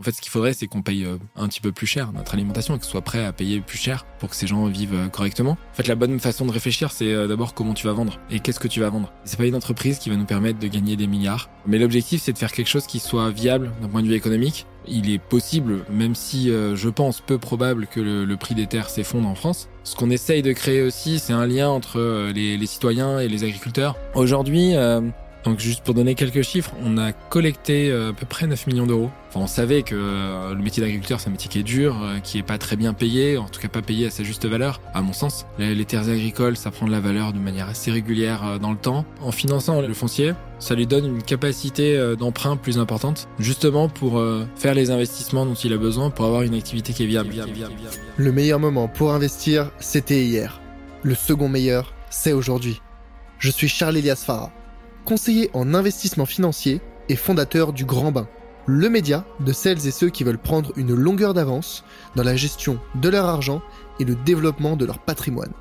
En fait, ce qu'il faudrait, c'est qu'on paye euh, un petit peu plus cher notre alimentation et que ce soit prêt à payer plus cher pour que ces gens vivent euh, correctement. En fait, la bonne façon de réfléchir, c'est euh, d'abord comment tu vas vendre et qu'est-ce que tu vas vendre. C'est pas une entreprise qui va nous permettre de gagner des milliards, mais l'objectif, c'est de faire quelque chose qui soit viable d'un point de vue économique. Il est possible, même si je pense peu probable que le, prix des terres s'effondre en France. Ce qu'on essaye de créer aussi, c'est un lien entre les, les, citoyens et les agriculteurs. Aujourd'hui, donc juste pour donner quelques chiffres, on a collecté euh, à peu près 9 millions d'euros. Enfin, on savait que euh, le métier d'agriculteur, c'est un métier qui est dur, euh, qui est pas très bien payé, en tout cas pas payé à sa juste valeur, à mon sens. Les, terres agricoles, ça prend de la valeur de manière assez régulière dans le temps. En finançant le foncier, ça lui donne une capacité d'emprunt plus importante, justement pour faire les investissements dont il a besoin pour avoir une activité qui est viable. Le meilleur moment pour investir, c'était hier. Le second meilleur, c'est aujourd'hui. Je suis Charles Elias Farah conseiller en investissement financier et fondateur du Grand Bain, le média de celles et ceux qui veulent prendre une longueur d'avance dans la gestion de leur argent et le développement de leur patrimoine.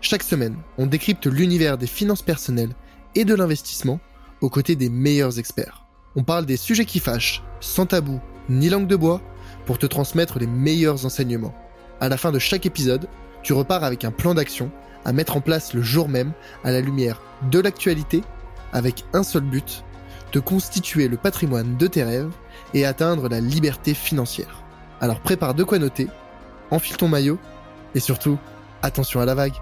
Chaque semaine, on décrypte l'univers des finances personnelles et de l'investissement aux côtés des meilleurs experts. On parle des sujets qui fâchent, sans tabou ni langue de bois, pour te transmettre les meilleurs enseignements. À la fin de chaque épisode, tu repars avec un plan d'action à mettre en place le jour même à la lumière de l'actualité avec un seul but, de constituer le patrimoine de tes rêves et atteindre la liberté financière. Alors prépare de quoi noter, enfile ton maillot et surtout, attention à la vague.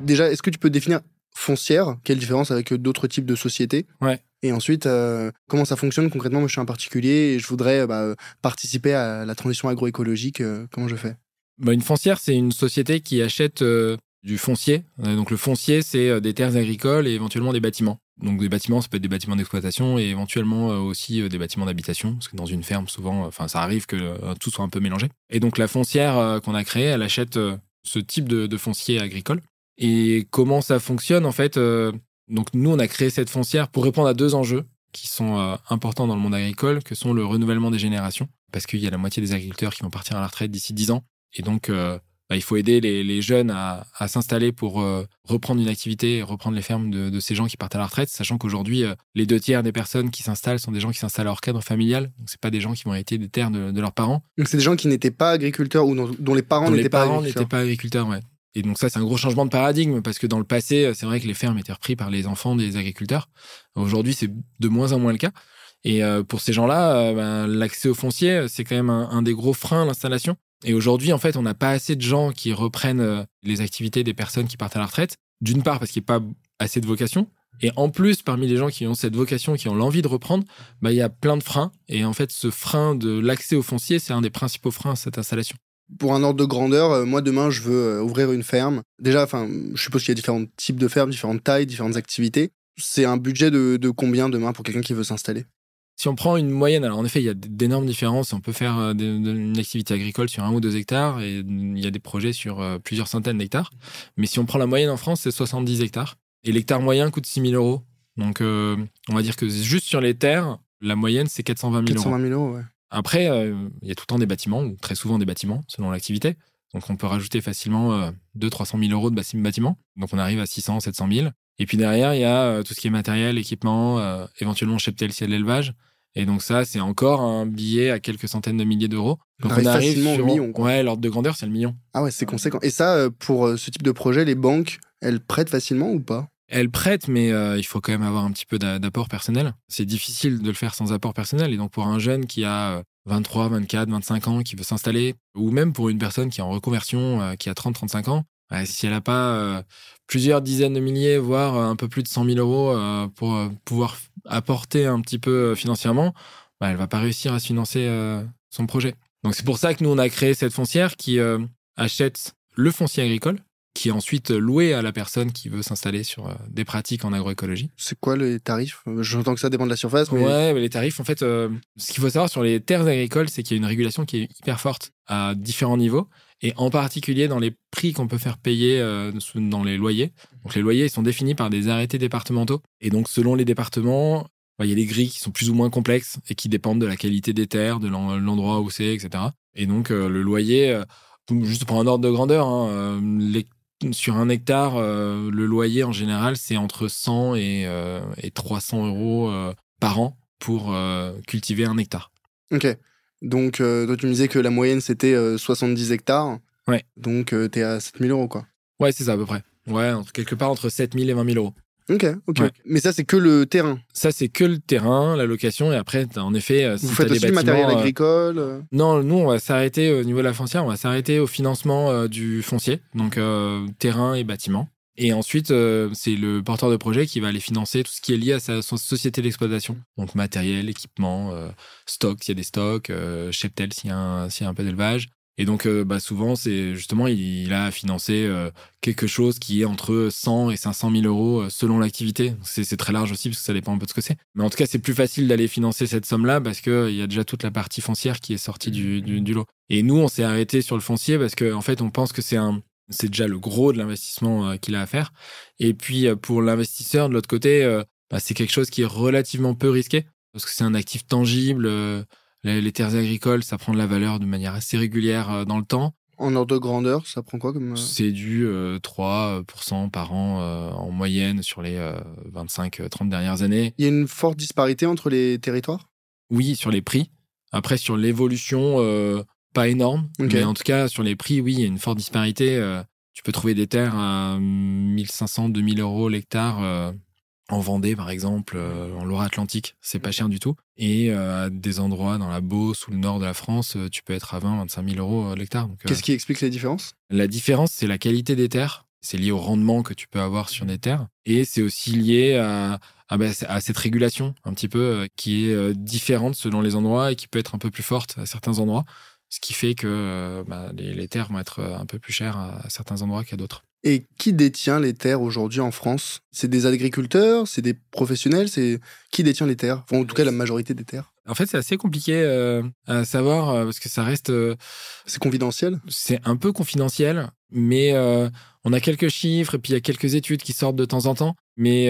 Déjà, est-ce que tu peux définir foncière? Quelle différence avec d'autres types de sociétés? Ouais. Et ensuite, euh, comment ça fonctionne concrètement? Moi, je suis un particulier et je voudrais bah, participer à la transition agroécologique. Euh, comment je fais? Bah, Une foncière, c'est une société qui achète euh, du foncier. donc, le foncier, c'est des terres agricoles et éventuellement des bâtiments. Donc, des bâtiments, ça peut être des bâtiments d'exploitation et éventuellement aussi des bâtiments d'habitation. Parce que dans une ferme, souvent, enfin, ça arrive que tout soit un peu mélangé. Et donc, la foncière qu'on a créée, elle achète ce type de, de foncier agricole. Et comment ça fonctionne, en fait donc nous, on a créé cette foncière pour répondre à deux enjeux qui sont euh, importants dans le monde agricole, que sont le renouvellement des générations, parce qu'il y a la moitié des agriculteurs qui vont partir à la retraite d'ici dix ans. Et donc, euh, bah, il faut aider les, jeunes à, s'installer pour euh, reprendre une activité reprendre les fermes de, ces gens qui partent à la retraite, sachant qu'aujourd'hui, les deux tiers des personnes qui s'installent sont des gens qui s'installent à leur cadre familial. Donc, c'est pas des gens qui vont hériter des terres de, leurs parents. Donc, c'est des gens qui n'étaient pas agriculteurs ou dont, les parents n'étaient pas agriculteurs. n'étaient pas agriculteurs, ouais. Et donc ça, c'est un gros changement de paradigme parce que dans le passé, c'est vrai que les fermes étaient reprises par les enfants des agriculteurs. Aujourd'hui, c'est de moins en moins le cas. Et euh, pour ces gens-là, euh, ben, l'accès au foncier, c'est quand même un, des gros freins à l'installation. Et aujourd'hui, en fait, on n'a pas assez de gens qui reprennent euh, les activités des personnes qui partent à la retraite. D'une part, parce qu'il n'y a pas assez de vocation. Et en plus, parmi les gens qui ont cette vocation, qui ont l'envie de reprendre, ben, il y a plein de freins. Et en fait, ce frein de l'accès au foncier, c'est un des principaux freins à cette installation pour un ordre de grandeur, euh, moi demain je veux euh, ouvrir une ferme. Déjà, enfin, je suppose qu'il y a différents types de fermes, différentes tailles, différentes activités. C'est un budget de, combien demain pour quelqu'un qui veut s'installer? Si on prend une moyenne, alors en effet, il y a d'énormes différences. On peut faire euh, une activité agricole sur un ou deux hectares et il y a des projets sur plusieurs centaines d'hectares. Mais si on prend la moyenne en France, c'est 70 hectares. Et l'hectare moyen coûte 6 000 euros. Donc on va dire que juste sur les terres, la moyenne, c'est 420 000 euros. 420 000 euros, ouais. Après, euh, il y a tout le temps des bâtiments, ou très souvent des bâtiments, selon l'activité. Donc, on peut rajouter facilement euh, 200-300 000 euros de bâtiment. Donc, on arrive à 600, 700 000. Et puis derrière, il y a euh, tout ce qui est matériel, équipement, euh, éventuellement cheptel, ciel d'élevage. Et donc ça, c'est encore un billet à quelques centaines de milliers d'euros. Donc on, arrive sur... au million. Ouais, l'ordre de grandeur, c'est le million. Ah ouais, c'est conséquent. Et ça, pour ce type de projet, les banques, elles prêtent facilement ou pas? Elle prête, mais euh, il faut quand même avoir un petit peu d'apport personnel. C'est difficile de le faire sans apport personnel. Et donc, pour un jeune qui a 23, 24, 25 ans, qui veut s'installer, ou même pour une personne qui est en reconversion, euh, qui a 30, 35 ans, si elle n'a pas euh, plusieurs dizaines de milliers, voire un peu plus de 100 000 euros pour pouvoir apporter un petit peu financièrement, bah, elle va pas réussir à se financer son projet. Donc, c'est pour ça que nous, on a créé cette foncière qui achète le foncier agricole qui est ensuite loué à la personne qui veut s'installer sur euh, des pratiques en agroécologie. C'est quoi les tarifs? J'entends que ça dépend de la surface. Mais... Ouais, mais les tarifs, en fait, euh, ce qu'il faut savoir sur les terres agricoles, c'est qu'il y a une régulation qui est hyper forte à différents niveaux, et en particulier dans les prix qu'on peut faire payer euh, dans les loyers. Donc les loyers, ils sont définis par des arrêtés départementaux, et donc selon les départements, bah, il y a des grilles qui sont plus ou moins complexes et qui dépendent de la qualité des terres, de l'endroit où c'est, etc. Et donc le loyer, juste pour un ordre de grandeur, hein, les sur un hectare, euh, le loyer en général, c'est entre 100 et, euh, et 300 euros euh, par an pour euh, cultiver un hectare. Ok. Donc, euh, toi, tu me disais que la moyenne, c'était euh, 70 hectares. Ouais. Donc, euh, t'es à 7000 euros, quoi. Ouais, c'est ça à peu près. Ouais, entre- quelque part entre 7000 et 20 000 euros. Ok, ok. Ouais. Mais ça, c'est que le terrain. Ça, c'est que le terrain, la location, et après, en effet, euh, si Vous faites des aussi du matériel euh, agricole. euh, Non, nous, on va s'arrêter au niveau de la foncière, on va s'arrêter au financement euh, du foncier, donc euh, terrain et bâtiment. Et ensuite, c'est le porteur de projet qui va aller financer tout ce qui est lié à sa, société d'exploitation. Donc matériel, équipement, stock s'il y a des stocks, cheptel s'il y, y a un peu d'élevage. Et donc, euh, bah, souvent, c'est justement, il, a financé euh, quelque chose qui est entre 100 et 500 000 euros euh, selon l'activité. C'est très large aussi parce que ça dépend un peu de ce que c'est. Mais en tout cas, c'est plus facile d'aller financer cette somme-là parce qu'il y a déjà toute la partie foncière qui est sortie du, lot. Et nous, on s'est arrêté sur le foncier parce qu'en en fait, on pense que c'est un c'est déjà le gros de l'investissement euh, qu'il a à faire. Et puis, pour l'investisseur, de l'autre côté, bah, c'est quelque chose qui est relativement peu risqué parce que c'est un actif tangible. Euh, les, les terres agricoles, ça prend de la valeur de manière assez régulière euh, dans le temps. En ordre de grandeur, ça prend quoi comme. euh, C'est du euh, 3% par an euh, en moyenne sur les 25-30 dernières années. Il y a une forte disparité entre les territoires? Oui, sur les prix. Après, sur l'évolution, euh, pas énorme. Mais en tout cas, sur les prix, oui, il y a une forte disparité. euh, tu peux trouver des terres à 1500-2000 euros l'hectare euh, en Vendée, par exemple, euh, en Loire-Atlantique. C'est pas cher du tout. Et euh, à des endroits dans la Beauce ou le nord de la France, euh, tu peux être à 20-25 000 euros euh, l'hectare. Donc, euh, Qu'est-ce qui explique les différences? la différence, c'est la qualité des terres. C'est lié au rendement que tu peux avoir sur des terres. Et c'est aussi lié à, à, bah, à cette régulation, un petit peu, qui est différente selon les endroits et qui peut être un peu plus forte à certains endroits. Ce qui fait que bah, les, les terres vont être un peu plus chères à, à certains endroits qu'à d'autres. Et qui détient les terres aujourd'hui en France? C'est des agriculteurs? C'est des professionnels? C'est qui détient les terres? Enfin, en tout cas, la majorité des terres. En fait, c'est assez compliqué euh, à savoir euh, parce que ça reste. euh, C'est confidentiel? c'est un peu confidentiel, mais on a quelques chiffres et puis il y a quelques études qui sortent de temps en temps. Mais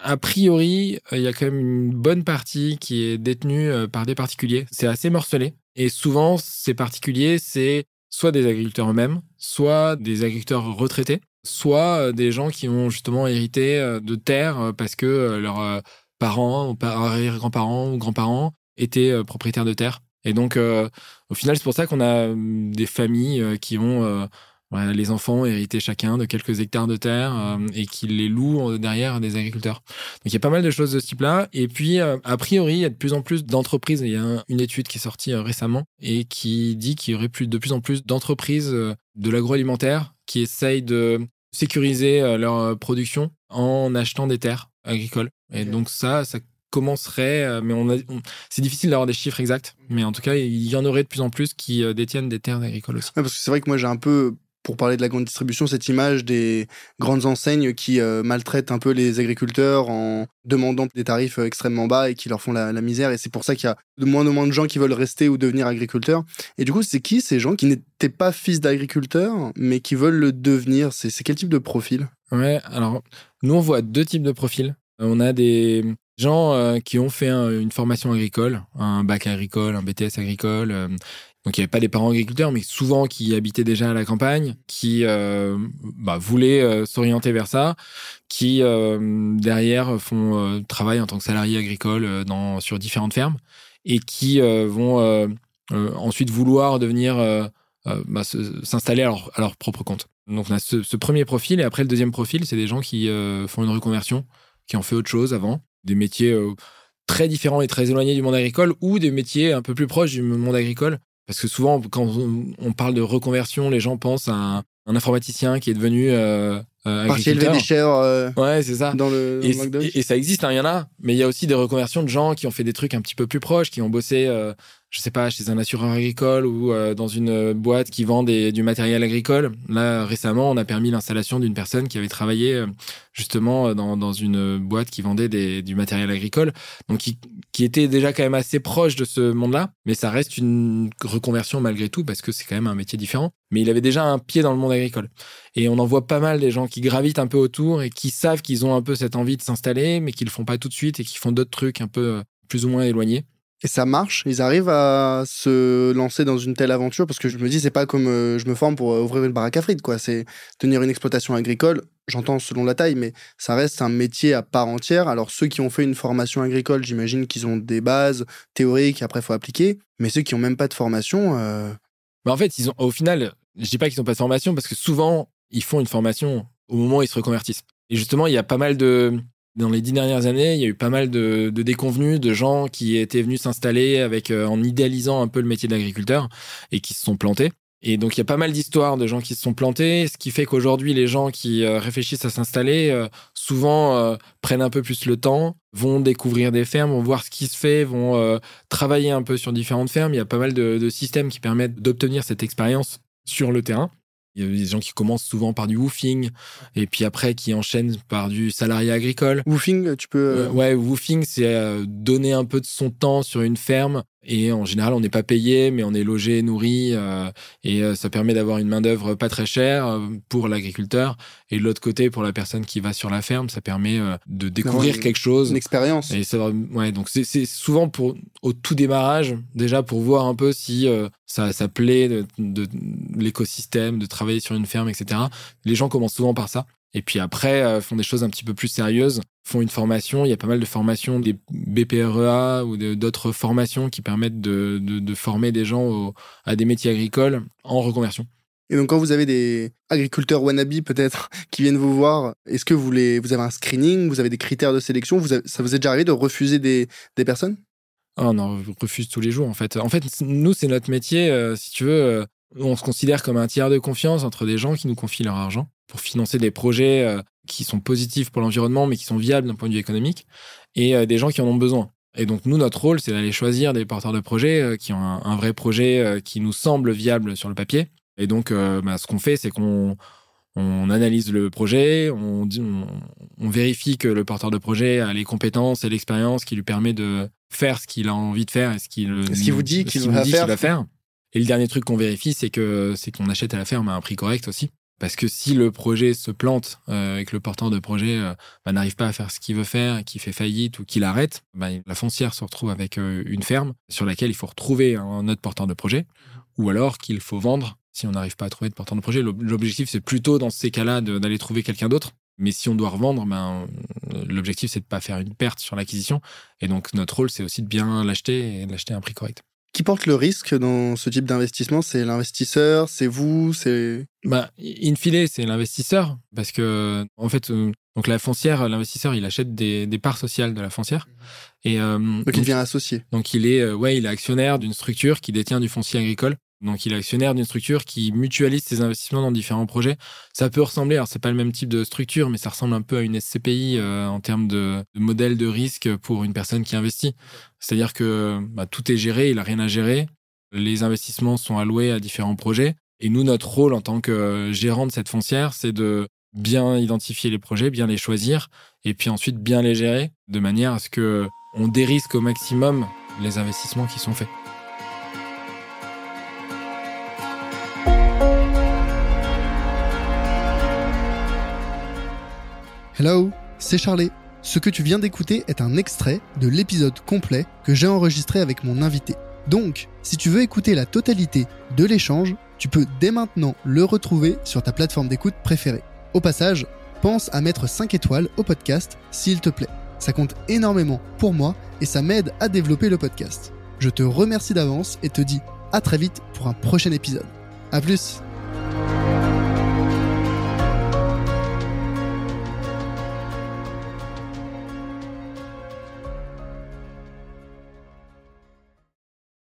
a priori, il y a quand même une bonne partie qui est détenue par des particuliers. C'est assez morcelé. Et souvent, ces particuliers, c'est soit des agriculteurs eux-mêmes, soit des agriculteurs retraités, soit euh, des gens qui ont justement hérité euh, de terres euh, parce que leurs parents, arrière-grands-parents ou grands-parents étaient propriétaires de terres. Et donc, au final, c'est pour ça qu'on a hum, des familles qui ont voilà, les enfants hérité chacun de quelques hectares de terre euh, et qui les louent euh, derrière des agriculteurs. Donc il y a pas mal de choses de ce type-là. Et puis, euh, a priori, il y a de plus en plus d'entreprises. Il y a un- une étude qui est sortie euh, récemment et qui dit qu'il y aurait plus, de plus en plus d'entreprises de l'agroalimentaire qui essayent de sécuriser leur production en achetant des terres agricoles. Et donc ça, ça commencerait, mais on c'est difficile d'avoir des chiffres exacts. Mais en tout cas, il y en aurait de plus en plus qui détiennent des terres agricoles aussi. Ouais, Parce que c'est vrai que moi, j'ai un peu, pour parler de la grande distribution, cette image des grandes enseignes qui euh, maltraitent un peu les agriculteurs en demandant des tarifs euh, extrêmement bas et qui leur font la, misère. Et c'est pour ça qu'il y a de moins en moins de gens qui veulent rester ou devenir agriculteurs. Et du coup, c'est qui ces gens qui n'étaient pas fils d'agriculteurs, mais qui veulent le devenir? C'est quel type de profil? Ouais, alors nous on voit deux types de profils. Euh, On a des gens qui ont fait un- une formation agricole, un bac agricole, un BTS agricole. Donc il n'y avait pas des parents agriculteurs, mais souvent qui habitaient déjà à la campagne, qui euh, bah, voulaient euh, s'orienter vers ça, qui euh, derrière font travail en tant que salariés agricoles sur différentes fermes et qui vont ensuite vouloir devenir bah, s'installer à à leur propre compte. Donc on a ce, ce premier profil et après le deuxième profil, c'est des gens qui font une reconversion, qui ont fait autre chose avant, des métiers très différents et très éloignés du monde agricole ou des métiers un peu plus proches du monde agricole. Parce que souvent, quand on, parle de reconversion, les gens pensent à un, un informaticien qui est devenu euh, euh, Parti élever des euh, Ouais, c'est ça. dans le, dans Et, le McDonald's et- et ça existe, hein, il y en a. Mais il y a aussi des reconversions de gens qui ont fait des trucs un petit peu plus proches, qui ont bossé, euh, je sais pas, chez un assureur agricole ou euh, dans une euh, boîte qui vend des- du matériel agricole. Là, récemment, on a permis l'installation d'une personne qui avait travaillé euh, justement euh, dans, dans une boîte qui vendait des- du matériel agricole, donc qui, qui était déjà quand même assez proche de ce monde-là. Mais ça reste une reconversion malgré tout parce que c'est quand même un métier différent. Mais il avait déjà un pied dans le monde agricole. Et on en voit pas mal des gens qui gravitent un peu autour et qui savent qu'ils ont un peu cette envie de s'installer, mais qui le font pas tout de suite et qui font d'autres trucs un peu plus ou moins éloignés. Et ça marche Ils arrivent à se lancer dans une telle aventure Parce que je me dis, c'est pas comme euh, je me forme pour euh, ouvrir une baraque à frites, quoi. C'est tenir une exploitation agricole. J'entends selon la taille, mais ça reste un métier à part entière. Alors, ceux qui ont fait une formation agricole, j'imagine qu'ils ont des bases théoriques, après, faut appliquer. Mais ceux qui ont même pas de formation. Euh... Bah en fait, au final, je dis pas qu'ils n'ont pas de formation parce que souvent, ils font une formation au moment où ils se reconvertissent. Et justement, il y a pas mal de, dans les dix dernières années, il y a eu pas mal de, déconvenus, de gens qui étaient venus s'installer avec euh, en idéalisant un peu le métier d'agriculteur et qui se sont plantés. Et donc il y a pas mal d'histoires de gens qui se sont plantés, ce qui fait qu'aujourd'hui les gens qui euh, réfléchissent à s'installer euh, souvent prennent un peu plus le temps, vont découvrir des fermes, vont voir ce qui se fait, vont travailler un peu sur différentes fermes. Il y a pas mal de systèmes qui permettent d'obtenir cette expérience sur le terrain. Il y a des gens qui commencent souvent par du woofing et puis après qui enchaînent par du salarié agricole. Woofing, tu peux. Euh, ouais, woofing, c'est euh, donner un peu de son temps sur une ferme et en général, on n'est pas payé, mais on est logé, nourri, euh, et euh, ça permet d'avoir une main d'œuvre pas très chère euh, pour l'agriculteur. Et de l'autre côté, pour la personne qui va sur la ferme, ça permet de découvrir quelque chose, une expérience. Et ouais, donc c'est souvent pour au tout démarrage, déjà pour voir un peu si ça, ça plaît de, de l'écosystème, de travailler sur une ferme, etc. Les gens commencent souvent par ça. Et puis après, font des choses un petit peu plus sérieuses, font une formation. Il y a pas mal de formations, des BPREA ou d'autres formations qui permettent de, de, former des gens à des métiers agricoles en reconversion. Et donc, quand vous avez des agriculteurs wannabe, peut-être, qui viennent vous voir, est-ce que vous, les, vous avez un screening, vous avez des critères de sélection? Vous Ça vous est déjà arrivé de refuser des, des personnes? Oh, On en refuse tous les jours, en fait. En fait, nous, c'est notre métier. Euh, si tu veux, euh, on se considère comme un tiers de confiance entre des gens qui nous confient leur argent pour financer des projets euh, qui sont positifs pour l'environnement, mais qui sont viables d'un point de vue économique, et euh, des gens qui en ont besoin. Et donc, nous, notre rôle, c'est d'aller choisir des porteurs de projets euh, qui ont un, vrai projet qui nous semble viable sur le papier. Et donc, bah, ce qu'on fait, c'est qu'on on analyse le projet, on, on, vérifie que le porteur de projet a les compétences et l'expérience qui lui permet de faire ce qu'il a envie de faire et ce qu'il vous dit qu'il va, va, faire. Et le dernier truc qu'on vérifie, c'est que c'est qu'on achète à la ferme à un prix correct aussi. Parce que si le projet se plante euh, et que le porteur de projet euh, bah, n'arrive pas à faire ce qu'il veut faire, qu'il fait faillite ou qu'il arrête, bah, la foncière se retrouve avec euh, une ferme sur laquelle il faut retrouver un autre porteur de projet, ou alors qu'il faut vendre si on n'arrive pas à trouver de porteur de projet. L'objectif, c'est plutôt dans ces cas-là d'aller trouver quelqu'un d'autre. Mais si on doit revendre, ben, l'objectif, c'est de ne pas faire une perte sur l'acquisition. Et donc, notre rôle, c'est aussi de bien l'acheter et de l'acheter à un prix correct. Qui porte le risque dans ce type d'investissement? C'est l'investisseur C'est vous C'est bah, in fine, c'est l'investisseur parce que en fait, euh, donc la foncière, l'investisseur, il achète des, des, parts sociales de la foncière. Et euh, donc, il devient associé. Donc il est euh, ouais, il est actionnaire d'une structure qui détient du foncier agricole donc, il est actionnaire d'une structure qui mutualise ses investissements dans différents projets. Ça peut ressembler, alors c'est pas le même type de structure, mais ça ressemble un peu à une SCPI euh, en termes de, modèle de risque pour une personne qui investit. C'est-à-dire que bah, tout est géré, il a rien à gérer. Les investissements sont alloués à différents projets. Et nous, notre rôle en tant que gérant de cette foncière, c'est de bien identifier les projets, bien les choisir, et puis ensuite bien les gérer, de manière à ce que on dérisque au maximum les investissements qui sont faits. Hello, c'est Charlie. Ce que tu viens d'écouter est un extrait de l'épisode complet que j'ai enregistré avec mon invité. Donc, si tu veux écouter la totalité de l'échange, tu peux dès maintenant le retrouver sur ta plateforme d'écoute préférée. Au passage, pense à mettre 5 étoiles au podcast s'il te plaît. Ça compte énormément pour moi et ça m'aide à développer le podcast. Je te remercie d'avance et te dis à très vite pour un prochain épisode. A plus